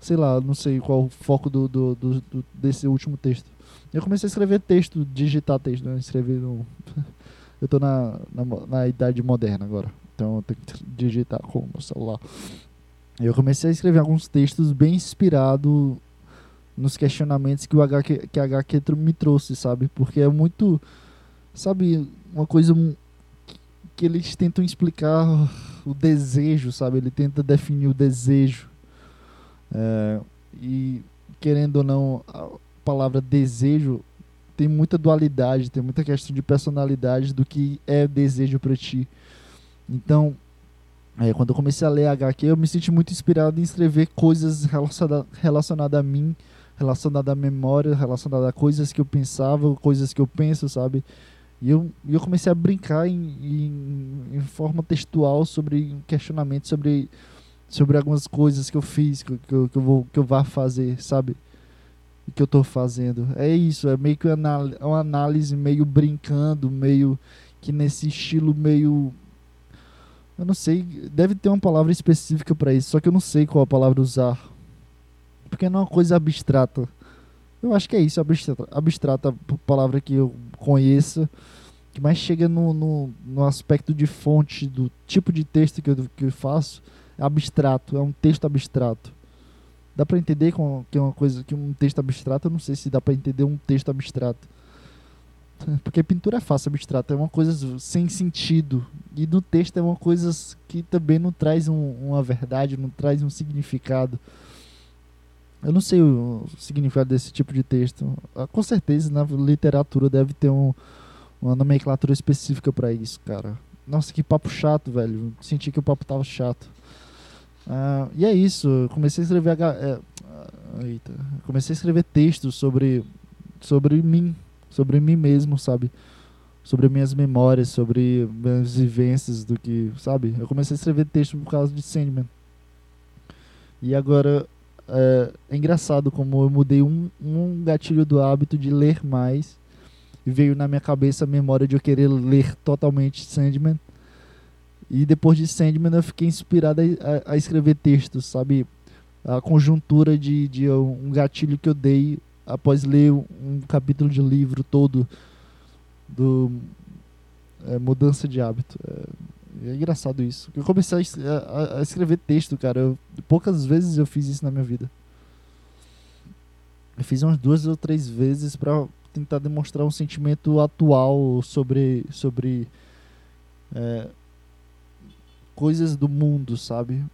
Speaker 1: Sei lá, não sei qual o foco do, do, do, do desse último texto. Eu comecei a escrever texto, digitar texto, né? Escrever no. (laughs) eu tô na, na, na, idade moderna agora. Então eu tenho que digitar com o meu celular. Eu comecei a escrever alguns textos bem inspirado nos questionamentos que o HQ, que a HQ me trouxe, sabe? Porque é muito. Sabe, uma coisa que eles tentam explicar o desejo, sabe? Ele tenta definir o desejo. É, e querendo ou não, palavra desejo tem muita dualidade, tem muita questão de personalidade do que é desejo para ti. Então, é, quando eu comecei a ler HQ, eu me senti muito inspirado em escrever coisas relacionadas relacionada a mim, relacionadas à memória, relacionadas a coisas que eu pensava, coisas que eu penso, sabe? E eu, eu comecei a brincar em, em, em forma textual sobre questionamento sobre, sobre algumas coisas que eu fiz, que, que, eu, que, eu, vou, que eu vá fazer, sabe? Que eu estou fazendo. É isso, é meio que uma análise meio brincando, meio que nesse estilo meio eu não sei, deve ter uma palavra específica para isso, só que eu não sei qual a palavra usar. Porque não é uma coisa abstrata. Eu acho que é isso, abstrata, abstrata palavra que eu conheça. que mais chega no, no, no aspecto de fonte do tipo de texto que eu, que eu faço é abstrato, é um texto abstrato. Dá para entender que é uma coisa que um texto abstrato, eu não sei se dá para entender um texto abstrato. (laughs) Porque pintura é fácil, abstrato é uma coisa sem sentido. E no texto é uma coisa que também não traz um, uma verdade, não traz um significado. Eu não sei o significado desse tipo de texto. Ah, com certeza na literatura deve ter um, uma nomenclatura específica para isso, cara. Nossa, que papo chato, velho. Senti que o papo tava chato. Uh, e é isso. Eu comecei a escrever. É, uh, eita, comecei a escrever textos sobre, sobre mim, sobre mim mesmo, sabe? Sobre minhas memórias, sobre minhas vivências do que, sabe? Eu comecei a escrever texto por causa de Sandman. E agora é, é engraçado como eu mudei um, um gatilho do hábito de ler mais e veio na minha cabeça a memória de eu querer ler totalmente Sandman. E depois de Sandman eu fiquei inspirado a, a, escrever textos, sabe? A conjuntura de, de um gatilho que eu dei após ler um capítulo de livro todo do é, Mudança de Hábito. É, é, engraçado isso. Eu comecei a, a, escrever texto, cara. Eu, poucas vezes eu fiz isso na minha vida. Eu fiz umas duas ou três vezes para tentar demonstrar um sentimento atual sobre, sobre é, coisas do mundo, sabe?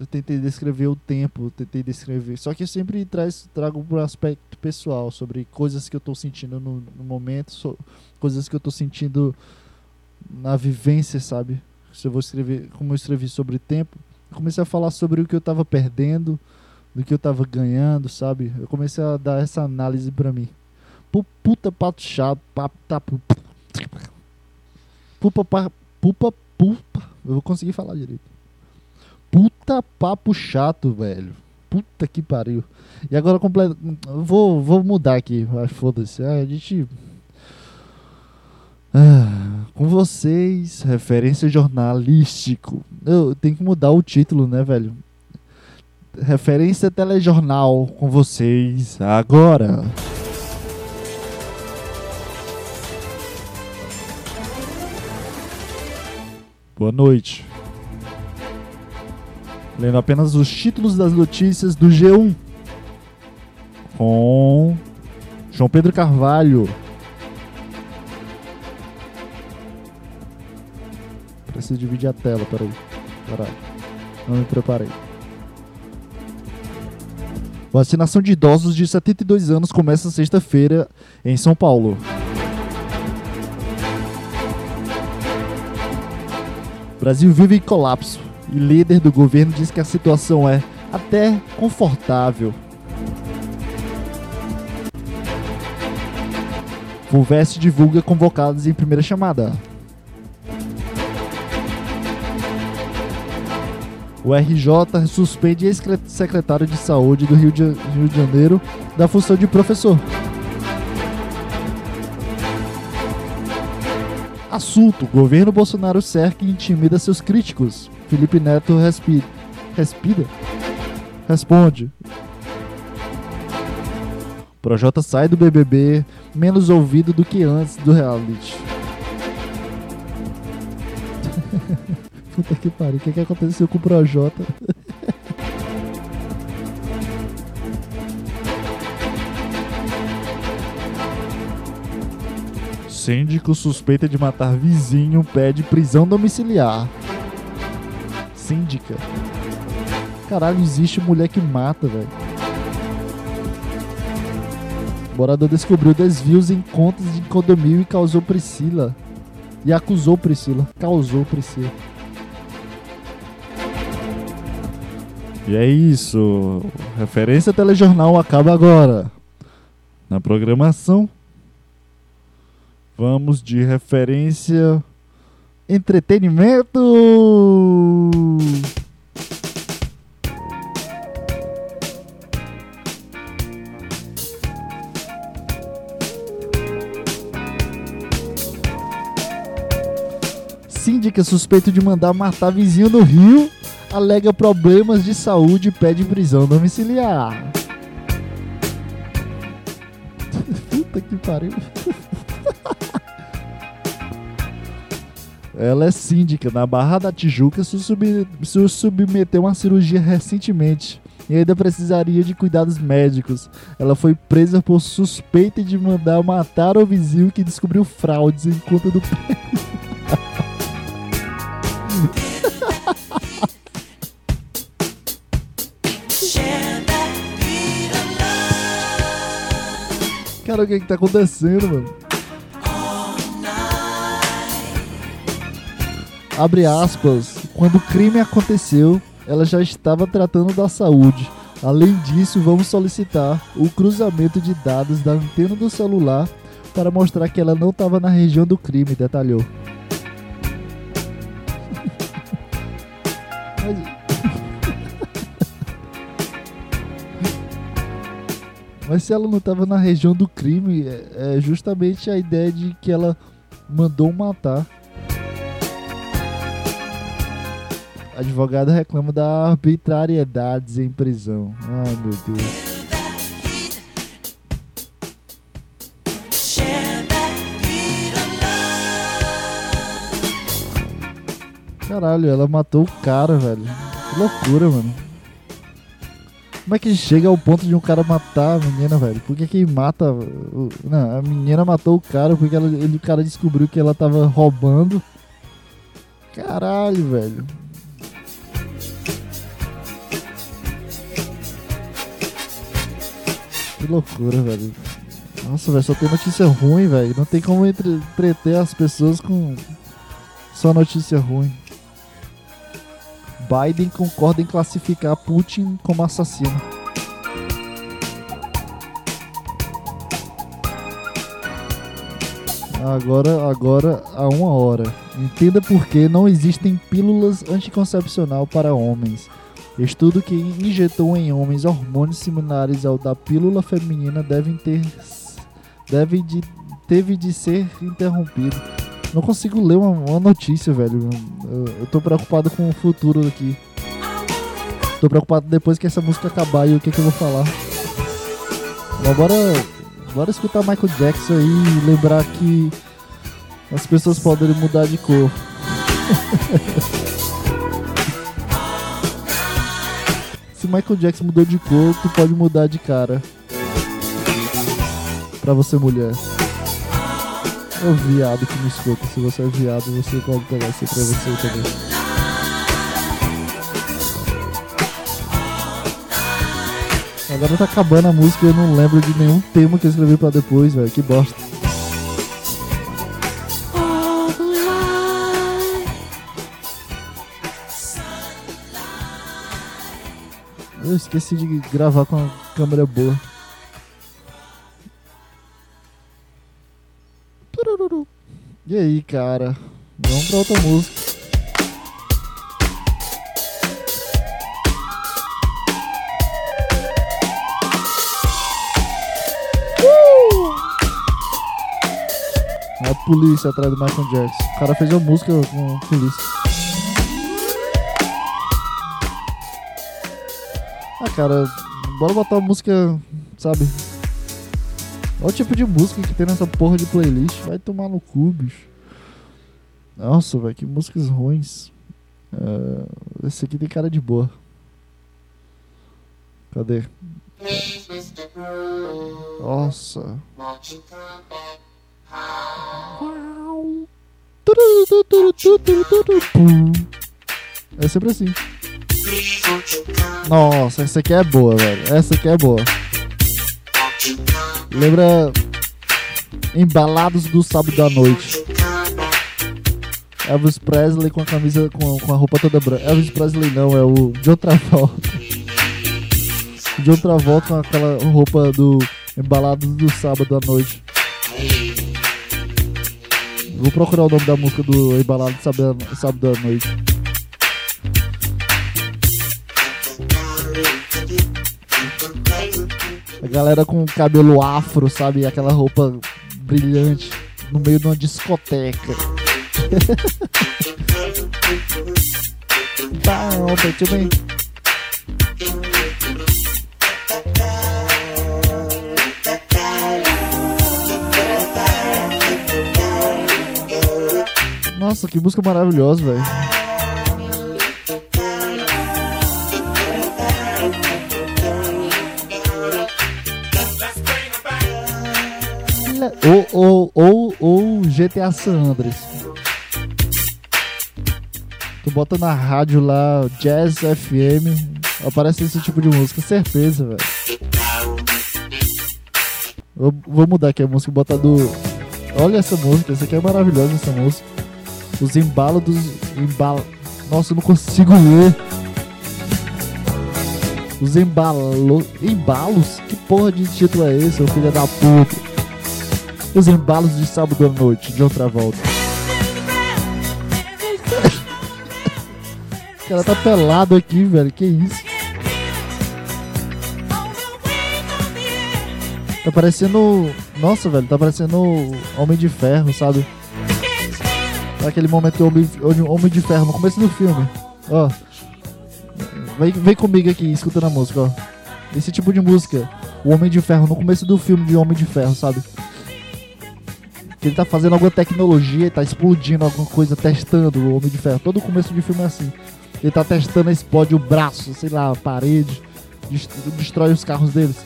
Speaker 1: Eu tentei descrever o tempo, tentei descrever. Só que eu sempre traz, trago um aspecto pessoal, sobre coisas que eu estou sentindo no, no momento, so, coisas que eu estou sentindo na vivência, sabe? Se eu vou escrever, como eu escrevi sobre tempo, eu comecei a falar sobre o que eu estava perdendo, do que eu estava ganhando, sabe? Eu comecei a dar essa análise para mim puta pato chato, papo, tá, pupa, pupa, pupa, eu vou conseguir falar direito. Puta papo chato, velho. Puta que pariu. E agora completo, vou, vou mudar aqui, foda-se. Ah, a gente ah, com vocês, referência jornalístico. Eu tenho que mudar o título, né, velho? Referência telejornal com vocês agora. Boa noite. Lendo apenas os títulos das notícias do G1 com João Pedro Carvalho. Preciso dividir a tela, peraí. Peraí. Não me preparei. Vacinação de idosos de 72 anos começa sexta-feira em São Paulo. Brasil vive em colapso e líder do governo diz que a situação é até confortável. Fulvestre divulga convocados em primeira chamada. O RJ suspende ex-secretário de Saúde do Rio de, Rio de Janeiro da função de professor. Assunto: Governo Bolsonaro cerca e intimida seus críticos. Felipe Neto respi respira? Responde. Projota sai do BBB menos ouvido do que antes do reality. (laughs) Puta que pariu, o que, que aconteceu com o Projota? Síndico suspeita de matar vizinho pede prisão domiciliar. Síndica. Caralho, existe mulher que mata, velho. Morador descobriu desvios em contas de condomínio e causou Priscila. E acusou Priscila. Causou Priscila. E é isso. Referência Telejornal acaba agora. Na programação Vamos de referência entretenimento. Síndica suspeito de mandar matar vizinho no Rio alega problemas de saúde e pede prisão domiciliar. (laughs) Puta que pariu. Ela é síndica na Barra da Tijuca, se, sub, se submeteu a uma cirurgia recentemente e ainda precisaria de cuidados médicos. Ela foi presa por suspeita de mandar matar o vizinho que descobriu fraudes em conta do (laughs) Cara, o que é que tá acontecendo, mano? Abre aspas. Quando o crime aconteceu, ela já estava tratando da saúde. Além disso, vamos solicitar o cruzamento de dados da antena do celular para mostrar que ela não estava na região do crime, detalhou. (laughs) Mas... Se ela não estava na região do crime, é, é justamente a ideia de que ela mandou matar. Advogado reclama da arbitrariedade em prisão. Ai meu Deus. Caralho, ela matou o cara, velho. Que loucura, mano. Como é que chega ao ponto de um cara matar a menina, velho? Por que que mata... Não, a menina matou o cara porque ela, ele, o cara descobriu que ela tava roubando. Caralho, velho. Que loucura, velho. Nossa, velho, só tem notícia ruim, velho. Não tem como entreter as pessoas com só notícia ruim. Biden concorda em classificar Putin como assassino. Agora, agora, a uma hora. Entenda por que não existem pílulas anticoncepcional para homens. Estudo que injetou em homens hormônios similares ao da pílula feminina devem ter deve de, teve de ser interrompido. Não consigo ler uma, uma notícia, velho. Eu, eu tô preocupado com o futuro aqui. Tô preocupado depois que essa música acabar e o que, que eu vou falar. Mas bora, bora escutar Michael Jackson aí e lembrar que as pessoas podem mudar de cor. (laughs) Michael Jackson mudou de cor, tu pode mudar de cara. Pra você mulher. O viado que me escuta. Se você é viado, você pode pegar isso pra você também. Agora tá acabando a música e eu não lembro de nenhum tema que eu escrevi pra depois, velho. Que bosta. Eu esqueci de gravar com a câmera boa. E aí, cara? Vamos pra outra música. Uh! A polícia atrás do Michael Jackson. O cara fez uma música com a polícia. Cara, bora botar uma música, sabe? Olha o tipo de música que tem nessa porra de playlist. Vai tomar no cu, bicho. Nossa, velho, que músicas ruins. Uh, esse aqui tem cara de boa. Cadê? Nossa. É sempre assim. Nossa, essa aqui é boa, velho. Essa aqui é boa. Lembra Embalados do Sábado à Noite. Elvis Presley com a camisa, com, com a roupa toda branca. Elvis Presley não, é o John Travolta. (laughs) John Travolta com aquela roupa do Embalados do Sábado à Noite. Vou procurar o nome da música do Embalado Sábado, sábado à Noite. A galera com cabelo afro, sabe? Aquela roupa brilhante no meio de uma discoteca. (laughs) Bom, muito bem. Nossa, que música maravilhosa, velho. Ou, ou, ou, GTA San Andreas. Tu bota na rádio lá, Jazz FM, aparece esse tipo de música, certeza, velho. Vou, vou mudar aqui a música, botar do. Olha essa música, essa aqui é maravilhosa essa música. Os embalos dos. Embala... Nossa, eu não consigo ler. Os embalo... embalos? Que porra de título é esse, ô filho da puta? Os embalos de sábado à noite, de outra volta. o cara tá pelado aqui, velho. Que isso? Tá parecendo. Nossa, velho, tá parecendo Homem de Ferro, sabe? Aquele momento que o Homem, Homem de Ferro, no começo do filme. Ó. Vem, vem comigo aqui, escutando a música, ó. Esse tipo de música. O Homem de Ferro, no começo do filme de Homem de Ferro, sabe? Que ele tá fazendo alguma tecnologia, tá explodindo alguma coisa, testando o Homem de Ferro. Todo começo de filme é assim. Ele tá testando, explode o braço, sei lá, a parede, destrói os carros deles.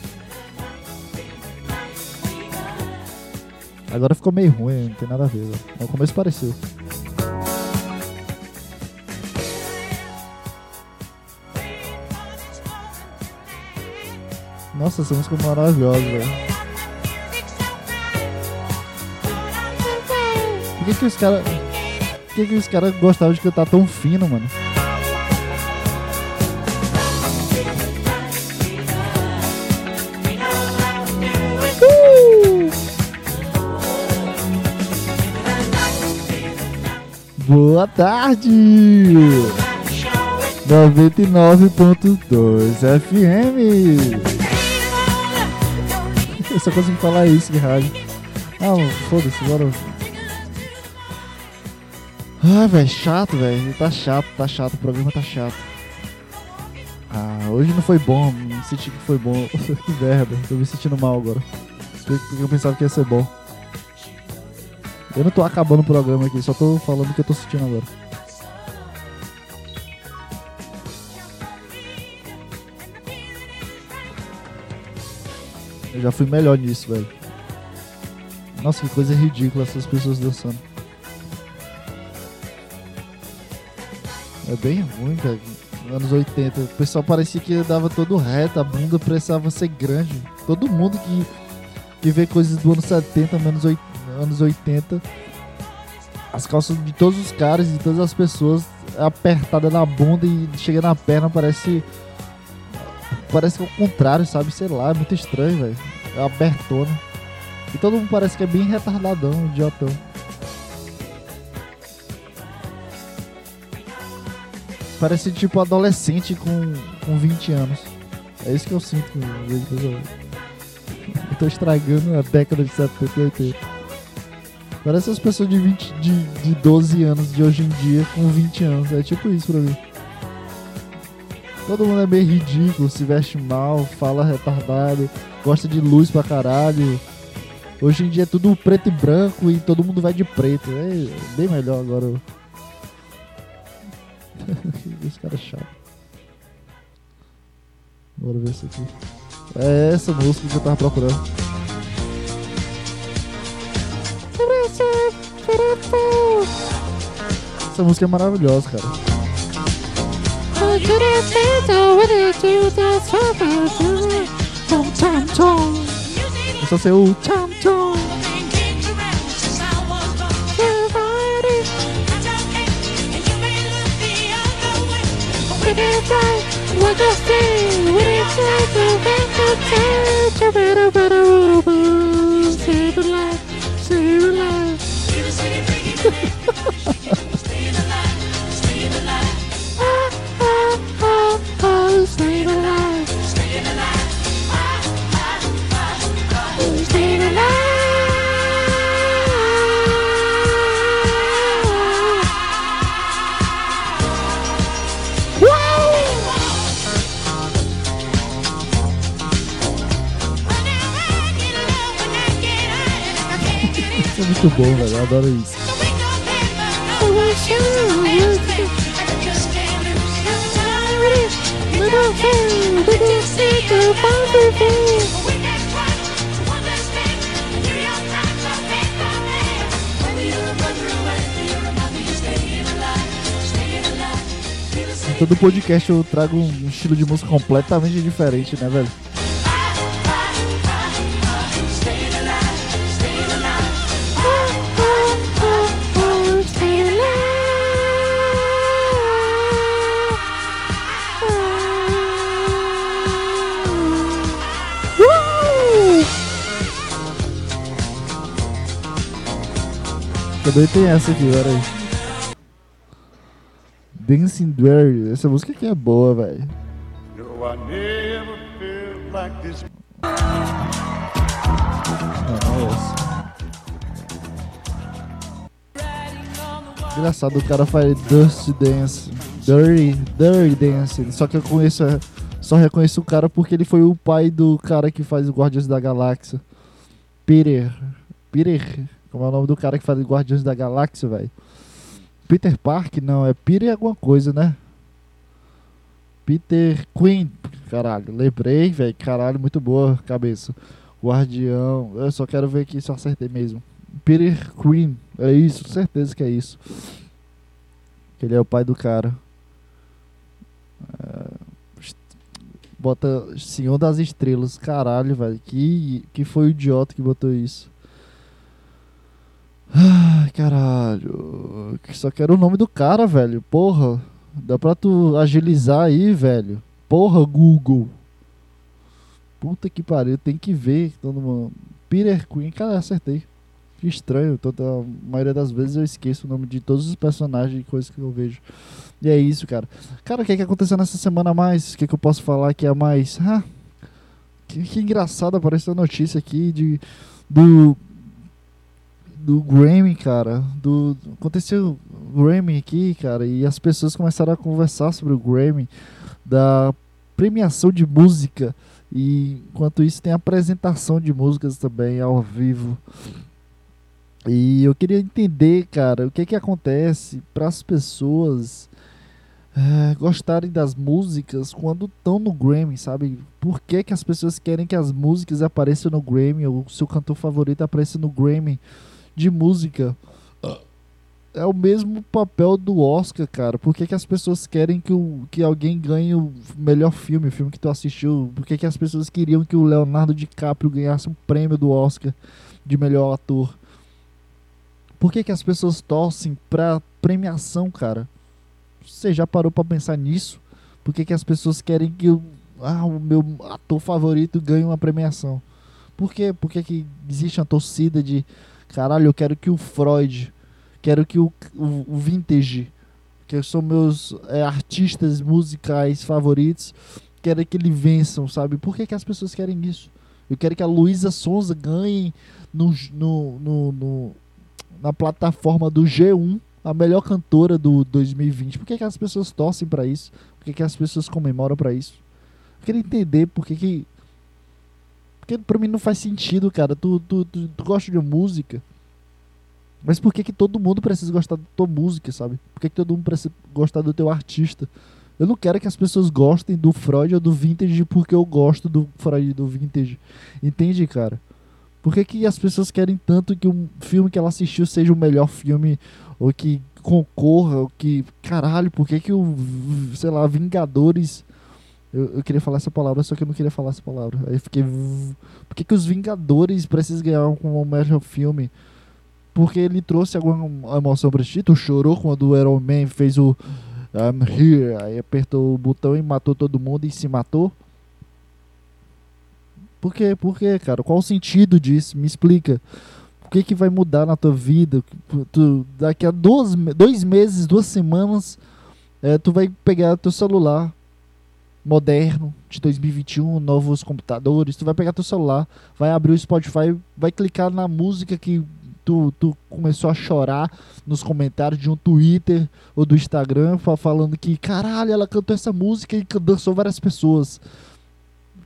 Speaker 1: Agora ficou meio ruim, não tem nada a ver. No começo pareceu. Nossa, essa música é maravilhosa, velho. Que, que os caras. Por que, que os caras gostavam de cantar tão fino, mano? Boa tarde! 99.2 FM. (laughs) Eu só consigo falar isso de rádio. Ah, foda-se, bora. Ah, velho, chato, velho. Tá chato, tá chato. O programa tá chato. Ah, hoje não foi bom. Não senti que foi bom. (laughs) que merda. Tô me sentindo mal agora. Porque eu pensava que ia ser bom. Eu não tô acabando o programa aqui, só tô falando o que eu tô sentindo agora. Eu já fui melhor nisso, velho. Nossa, que coisa ridícula essas pessoas dançando. É bem ruim, cara. Anos 80. O pessoal parecia que dava todo reto, a bunda precisava ser grande. Todo mundo que, que vê coisas do ano 70, menos 80 anos 80, as calças de todos os caras, de todas as pessoas, apertada na bunda e chega na perna, parece. Parece que é o contrário, sabe? Sei lá, é muito estranho, velho. É abertona. E todo mundo parece que é bem retardadão, idiotão. Parece tipo adolescente com, com 20 anos. É isso que eu sinto com Eu (laughs) tô estragando a década de 70 e 80. Parece as pessoas de, 20, de, de 12 anos de hoje em dia com 20 anos. É tipo isso pra mim. Todo mundo é meio ridículo, se veste mal, fala retardado, gosta de luz pra caralho. Hoje em dia é tudo preto e branco e todo mundo vai de preto. É bem melhor agora. Esse cara é chato. Bora ver isso aqui. É essa música que eu tava procurando. Essa música é maravilhosa, cara. Eu só sei o tcham tcham. what you see, we take the back to muito bom, velho. Eu adoro isso. Todo podcast eu trago um estilo de música completamente diferente, né, velho? Também tem essa aqui, peraí. Dancing Dware. Essa música aqui é boa, velho. No, this. Engraçado, o cara faz Dust Dance. Dirty, Dirty Dance. Só que eu conheço, só reconheço o cara porque ele foi o pai do cara que faz o Guardiões da Galáxia. Peter. Peter. Como é o nome do cara que faz Guardiões da Galáxia, velho? Peter Park? Não, é Peter alguma coisa, né? Peter Queen. Caralho, lembrei, velho. Caralho, muito boa cabeça. Guardião. Eu só quero ver aqui se eu acertei mesmo. Peter Queen. É isso, certeza que é isso. Ele é o pai do cara. É... Bota Senhor das Estrelas. Caralho, velho. Que, que foi o idiota que botou isso. Ai, caralho. Só quero o nome do cara, velho. Porra. Dá pra tu agilizar aí, velho. Porra, Google. Puta que pariu. Tem que ver. Todo mundo. Peter Queen. Cara, acertei. Que estranho. Toda, a maioria das vezes eu esqueço o nome de todos os personagens e coisas que eu vejo. E é isso, cara. Cara, o que, é que aconteceu nessa semana a mais? O que, é que eu posso falar que é mais? Ah, que, que engraçado apareceu a notícia aqui de, do do Grammy, cara. Do, aconteceu o Grammy aqui, cara, e as pessoas começaram a conversar sobre o Grammy, da premiação de música. E enquanto isso tem apresentação de músicas também ao vivo. E eu queria entender, cara, o que que acontece para as pessoas é, gostarem das músicas quando estão no Grammy, sabe? Por que, que as pessoas querem que as músicas apareçam no Grammy ou o seu cantor favorito apareça no Grammy? De música. É o mesmo papel do Oscar, cara. Por que, que as pessoas querem que, o, que alguém ganhe o melhor filme, o filme que tu assistiu? Por que, que as pessoas queriam que o Leonardo DiCaprio ganhasse um prêmio do Oscar de melhor ator? Por que, que as pessoas torcem pra premiação, cara? Você já parou pra pensar nisso? Por que, que as pessoas querem que o, ah, o meu ator favorito ganhe uma premiação? Por quê? Por que, que existe uma torcida de Caralho, eu quero que o Freud, quero que o, o, o Vintage, que são meus é, artistas musicais favoritos, quero que eles vençam, sabe? Por que, que as pessoas querem isso? Eu quero que a Luísa Sonza ganhe no, no, no, no, na plataforma do G1 a melhor cantora do 2020. Por que, que as pessoas torcem para isso? Por que, que as pessoas comemoram para isso? Eu queria entender por que, que porque pra mim não faz sentido, cara. Tu, tu, tu, tu gosta de música. Mas por que, que todo mundo precisa gostar da tua música, sabe? Por que, que todo mundo precisa gostar do teu artista? Eu não quero que as pessoas gostem do Freud ou do Vintage porque eu gosto do Freud e do Vintage. Entende, cara? Por que, que as pessoas querem tanto que um filme que ela assistiu seja o melhor filme ou que concorra, ou que. Caralho, por que, que o. Sei lá, Vingadores eu, eu, queria falar essa palavra, só que eu não queria falar essa palavra. Aí eu fiquei. Por que, que os Vingadores precisam ganhar um, um melhor filme? Porque ele trouxe alguma emoção pra ti? Tu chorou quando o Iron Man fez o I'm here, aí apertou o botão e matou todo mundo e se matou? Por quê? Por cara? Qual o sentido disso? Me explica. O que, que vai mudar na tua vida? Tu, daqui a dois, dois meses, duas semanas, é, tu vai pegar teu celular moderno de 2021, novos computadores, tu vai pegar teu celular, vai abrir o Spotify, vai clicar na música que tu, tu começou a chorar nos comentários de um Twitter ou do Instagram falando que caralho, ela cantou essa música e dançou várias pessoas.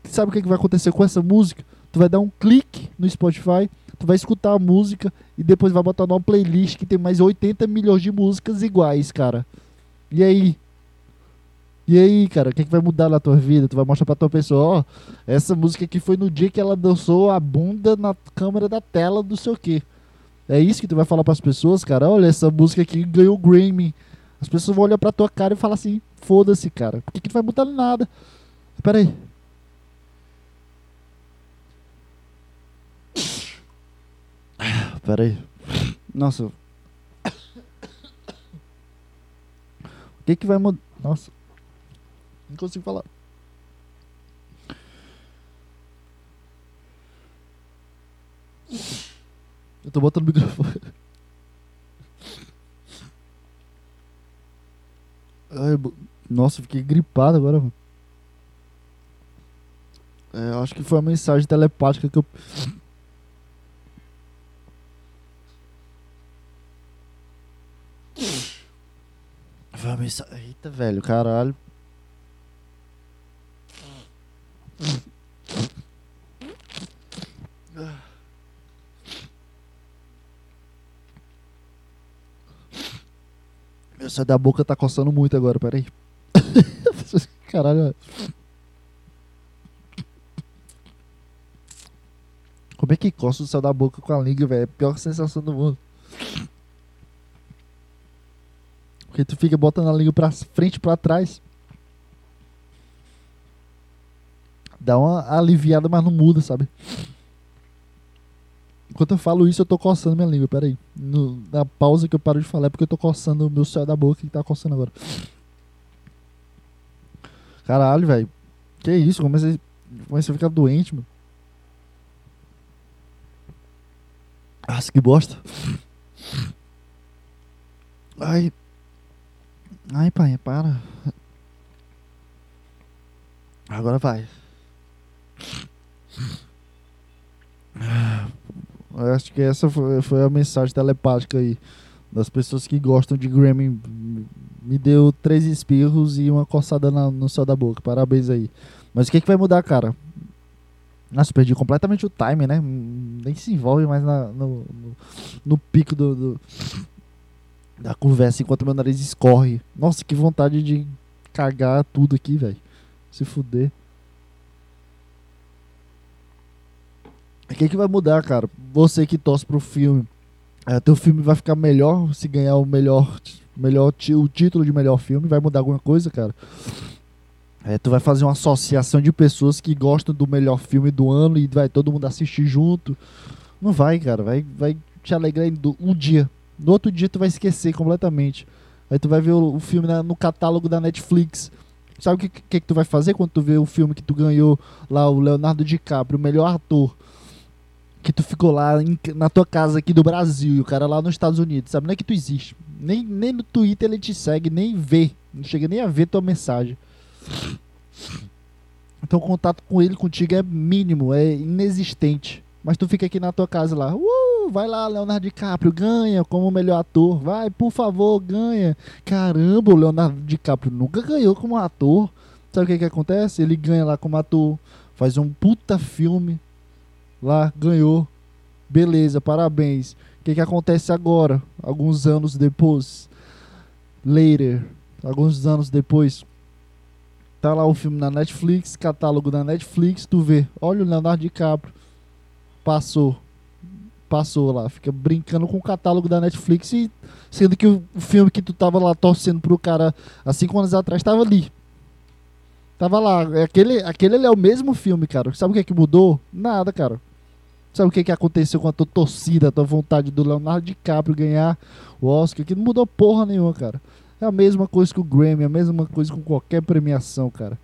Speaker 1: Sabe o que, é que vai acontecer com essa música? Tu vai dar um clique no Spotify, tu vai escutar a música e depois vai botar numa playlist que tem mais 80 milhões de músicas iguais, cara. E aí? E aí, cara, o que, é que vai mudar na tua vida? Tu vai mostrar pra tua pessoa, ó, essa música aqui foi no dia que ela dançou a bunda na câmera da tela do seu quê. É isso que tu vai falar para as pessoas, cara? Olha, essa música aqui ganhou o Grammy. As pessoas vão olhar pra tua cara e falar assim, foda-se, cara. Por que, que tu vai mudar nada? Espera aí. Espera aí. Nossa. O que que vai mudar? Nossa. Não consigo falar. Eu tô botando o microfone. Ai, nossa, fiquei gripado agora. É, eu acho que foi a mensagem telepática que eu. Foi a mensagem. Eita, velho, caralho. Essa da boca tá coçando muito agora, peraí. (laughs) Caralho. Como é que coça o céu da boca com a língua, velho? É a pior sensação do mundo. Porque tu fica botando a língua pra frente e pra trás. Dá uma aliviada, mas não muda, sabe? Enquanto eu falo isso, eu tô coçando minha língua. Pera aí. No, na pausa que eu paro de falar é porque eu tô coçando o meu céu da boca que tá coçando agora. Caralho, velho. Que isso? Comecei a ficar doente, mano. Nossa, que bosta. Ai. Ai, pai, para. Agora vai. Eu acho que essa foi, foi a mensagem telepática aí das pessoas que gostam de Grammy. Me deu três espirros e uma coçada na, no céu da boca. Parabéns aí. Mas o que, que vai mudar, cara? Nossa, perdi completamente o time, né? Nem se envolve mais na, no, no, no, pico do, do, da conversa enquanto meu nariz escorre. Nossa, que vontade de cagar tudo aqui, velho. Se fuder. O que, que vai mudar, cara? Você que torce pro filme. É, teu filme vai ficar melhor se ganhar o melhor, melhor o título de melhor filme. Vai mudar alguma coisa, cara? É, tu vai fazer uma associação de pessoas que gostam do melhor filme do ano e vai todo mundo assistir junto. Não vai, cara. Vai, vai te alegrar um dia. No outro dia tu vai esquecer completamente. Aí tu vai ver o, o filme na, no catálogo da Netflix. Sabe o que, que, que tu vai fazer quando tu vê o filme que tu ganhou lá, o Leonardo DiCaprio, o melhor ator? Que tu ficou lá em, na tua casa aqui do Brasil e o cara lá nos Estados Unidos, sabe? Não é que tu existe. Nem, nem no Twitter ele te segue, nem vê. Não chega nem a ver tua mensagem. Então o contato com ele contigo é mínimo, é inexistente. Mas tu fica aqui na tua casa lá. Uh, vai lá, Leonardo DiCaprio, ganha como melhor ator. Vai, por favor, ganha. Caramba, o Leonardo DiCaprio nunca ganhou como ator. Sabe o que que acontece? Ele ganha lá como ator, faz um puta filme, lá, ganhou. Beleza, parabéns. O que, que acontece agora? Alguns anos depois. Later. Alguns anos depois. Tá lá o filme na Netflix, catálogo da Netflix, tu vê. Olha o Leonardo DiCaprio. Passou. Passou lá. Fica brincando com o catálogo da Netflix e sendo que o filme que tu tava lá torcendo pro cara há cinco anos atrás tava ali. Tava lá. Aquele, aquele é o mesmo filme, cara. Sabe o que é que mudou? Nada, cara. Sabe o que, que aconteceu com a tua torcida, a tua vontade do Leonardo DiCaprio ganhar o Oscar? Que não mudou porra nenhuma, cara. É a mesma coisa que o Grammy, a mesma coisa com qualquer premiação, cara.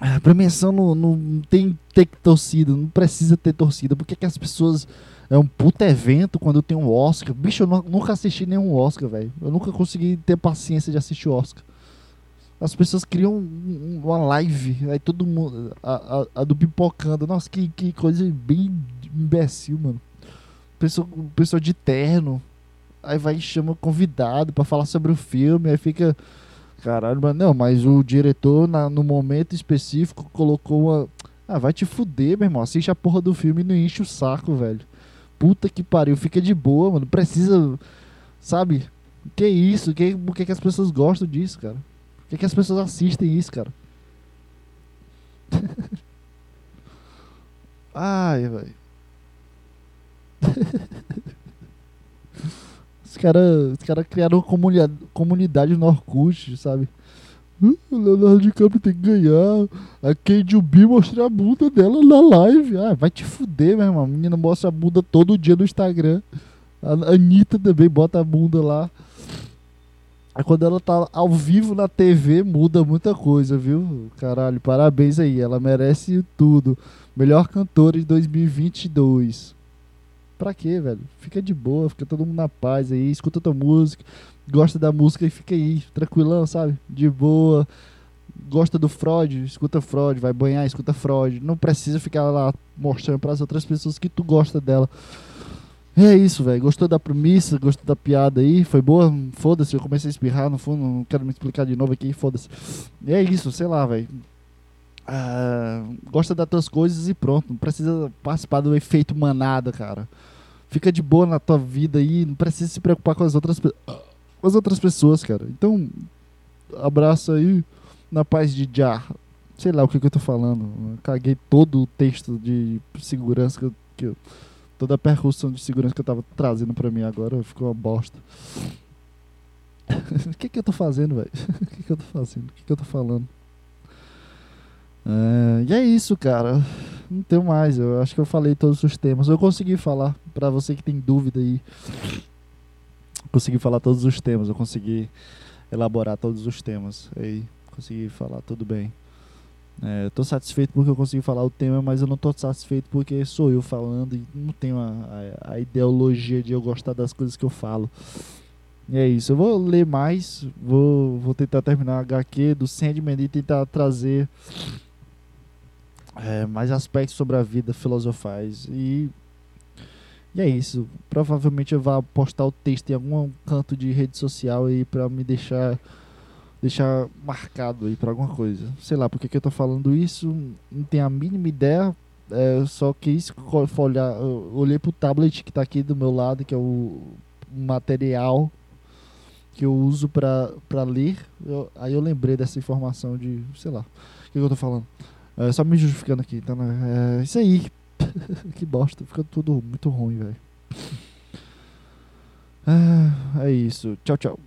Speaker 1: A premiação não, não tem ter torcida, não precisa ter torcida. Por que, que as pessoas. É um puta evento quando tem um Oscar. Bicho, eu nunca assisti nenhum Oscar, velho. Eu nunca consegui ter paciência de assistir o Oscar. As pessoas criam uma live, aí todo mundo. A, a, a, do pipocando. Nossa, que, que coisa bem imbecil, mano. Pessoa, pessoa de terno. Aí vai e chama o convidado para falar sobre o filme. Aí fica. Caralho, mano. Não, mas o diretor, na, no momento específico, colocou uma. Ah, vai te fuder, meu irmão. Assiste a porra do filme e não enche o saco, velho. Puta que pariu, fica de boa, mano. Precisa. Sabe? Que isso? Que, por que, que as pessoas gostam disso, cara? Por que, que as pessoas assistem isso, cara? (laughs) Ai, velho. (laughs) os caras cara criaram uma comunidade, comunidade no Orkut, sabe? Uh, o Leonardo DiCaprio tem que ganhar. A Kate B mostrar a bunda dela na live. Ah, vai te fuder, meu irmão. A menina mostra a bunda todo dia no Instagram. A Anitta também bota a bunda lá. Aí quando ela tá ao vivo na TV, muda muita coisa, viu? Caralho, parabéns aí. Ela merece tudo. Melhor cantora de 2022. Pra quê, velho? Fica de boa, fica todo mundo na paz aí, escuta tua música, gosta da música e fica aí, tranquilão, sabe? De boa. Gosta do Freud, escuta Freud, vai banhar, escuta Freud. Não precisa ficar lá mostrando para as outras pessoas que tu gosta dela. É isso, velho. Gostou da premissa, gostou da piada aí? Foi boa? Foda-se, eu comecei a espirrar no fundo, não quero me explicar de novo aqui, foda-se. É isso, sei lá, velho. Ah, gosta das tuas coisas e pronto. Não precisa participar do efeito manada, cara. Fica de boa na tua vida aí, não precisa se preocupar com as outras, com as outras pessoas, cara. Então, abraço aí na paz de já. Sei lá o que, que eu tô falando. Eu caguei todo o texto de segurança que eu, que eu toda a percussão de segurança que eu tava trazendo pra mim agora ficou uma bosta. (laughs) O que que eu tô fazendo, velho? (laughs) O que que eu tô fazendo? O que que eu tô falando? É, e é isso, cara. Não tenho mais. Eu acho que eu falei todos os temas. Eu consegui falar. Pra você que tem dúvida aí. Consegui falar todos os temas. Eu consegui elaborar todos os temas. Aí, consegui falar tudo bem. É, tô satisfeito porque eu consegui falar o tema, mas eu não tô satisfeito porque sou eu falando e não tenho a, a, a ideologia de eu gostar das coisas que eu falo. E é isso. Eu vou ler mais. Vou, vou tentar terminar a HQ do Sandman e tentar trazer é, mais aspectos sobre a vida filosofais. E, e é isso. Provavelmente eu vou postar o texto em algum canto de rede social aí para me deixar deixar marcado aí para alguma coisa. Sei lá porque que eu tô falando isso, não tenho a mínima ideia. É, só quis olhar, eu olhei pro tablet que tá aqui do meu lado, que é o material que eu uso para ler. Eu, aí eu lembrei dessa informação de, sei lá, o que, eu tô falando. É, só me justificando aqui, então É isso aí. (laughs) que bosta, fica tudo muito ruim, velho. É, é isso. Tchau, tchau.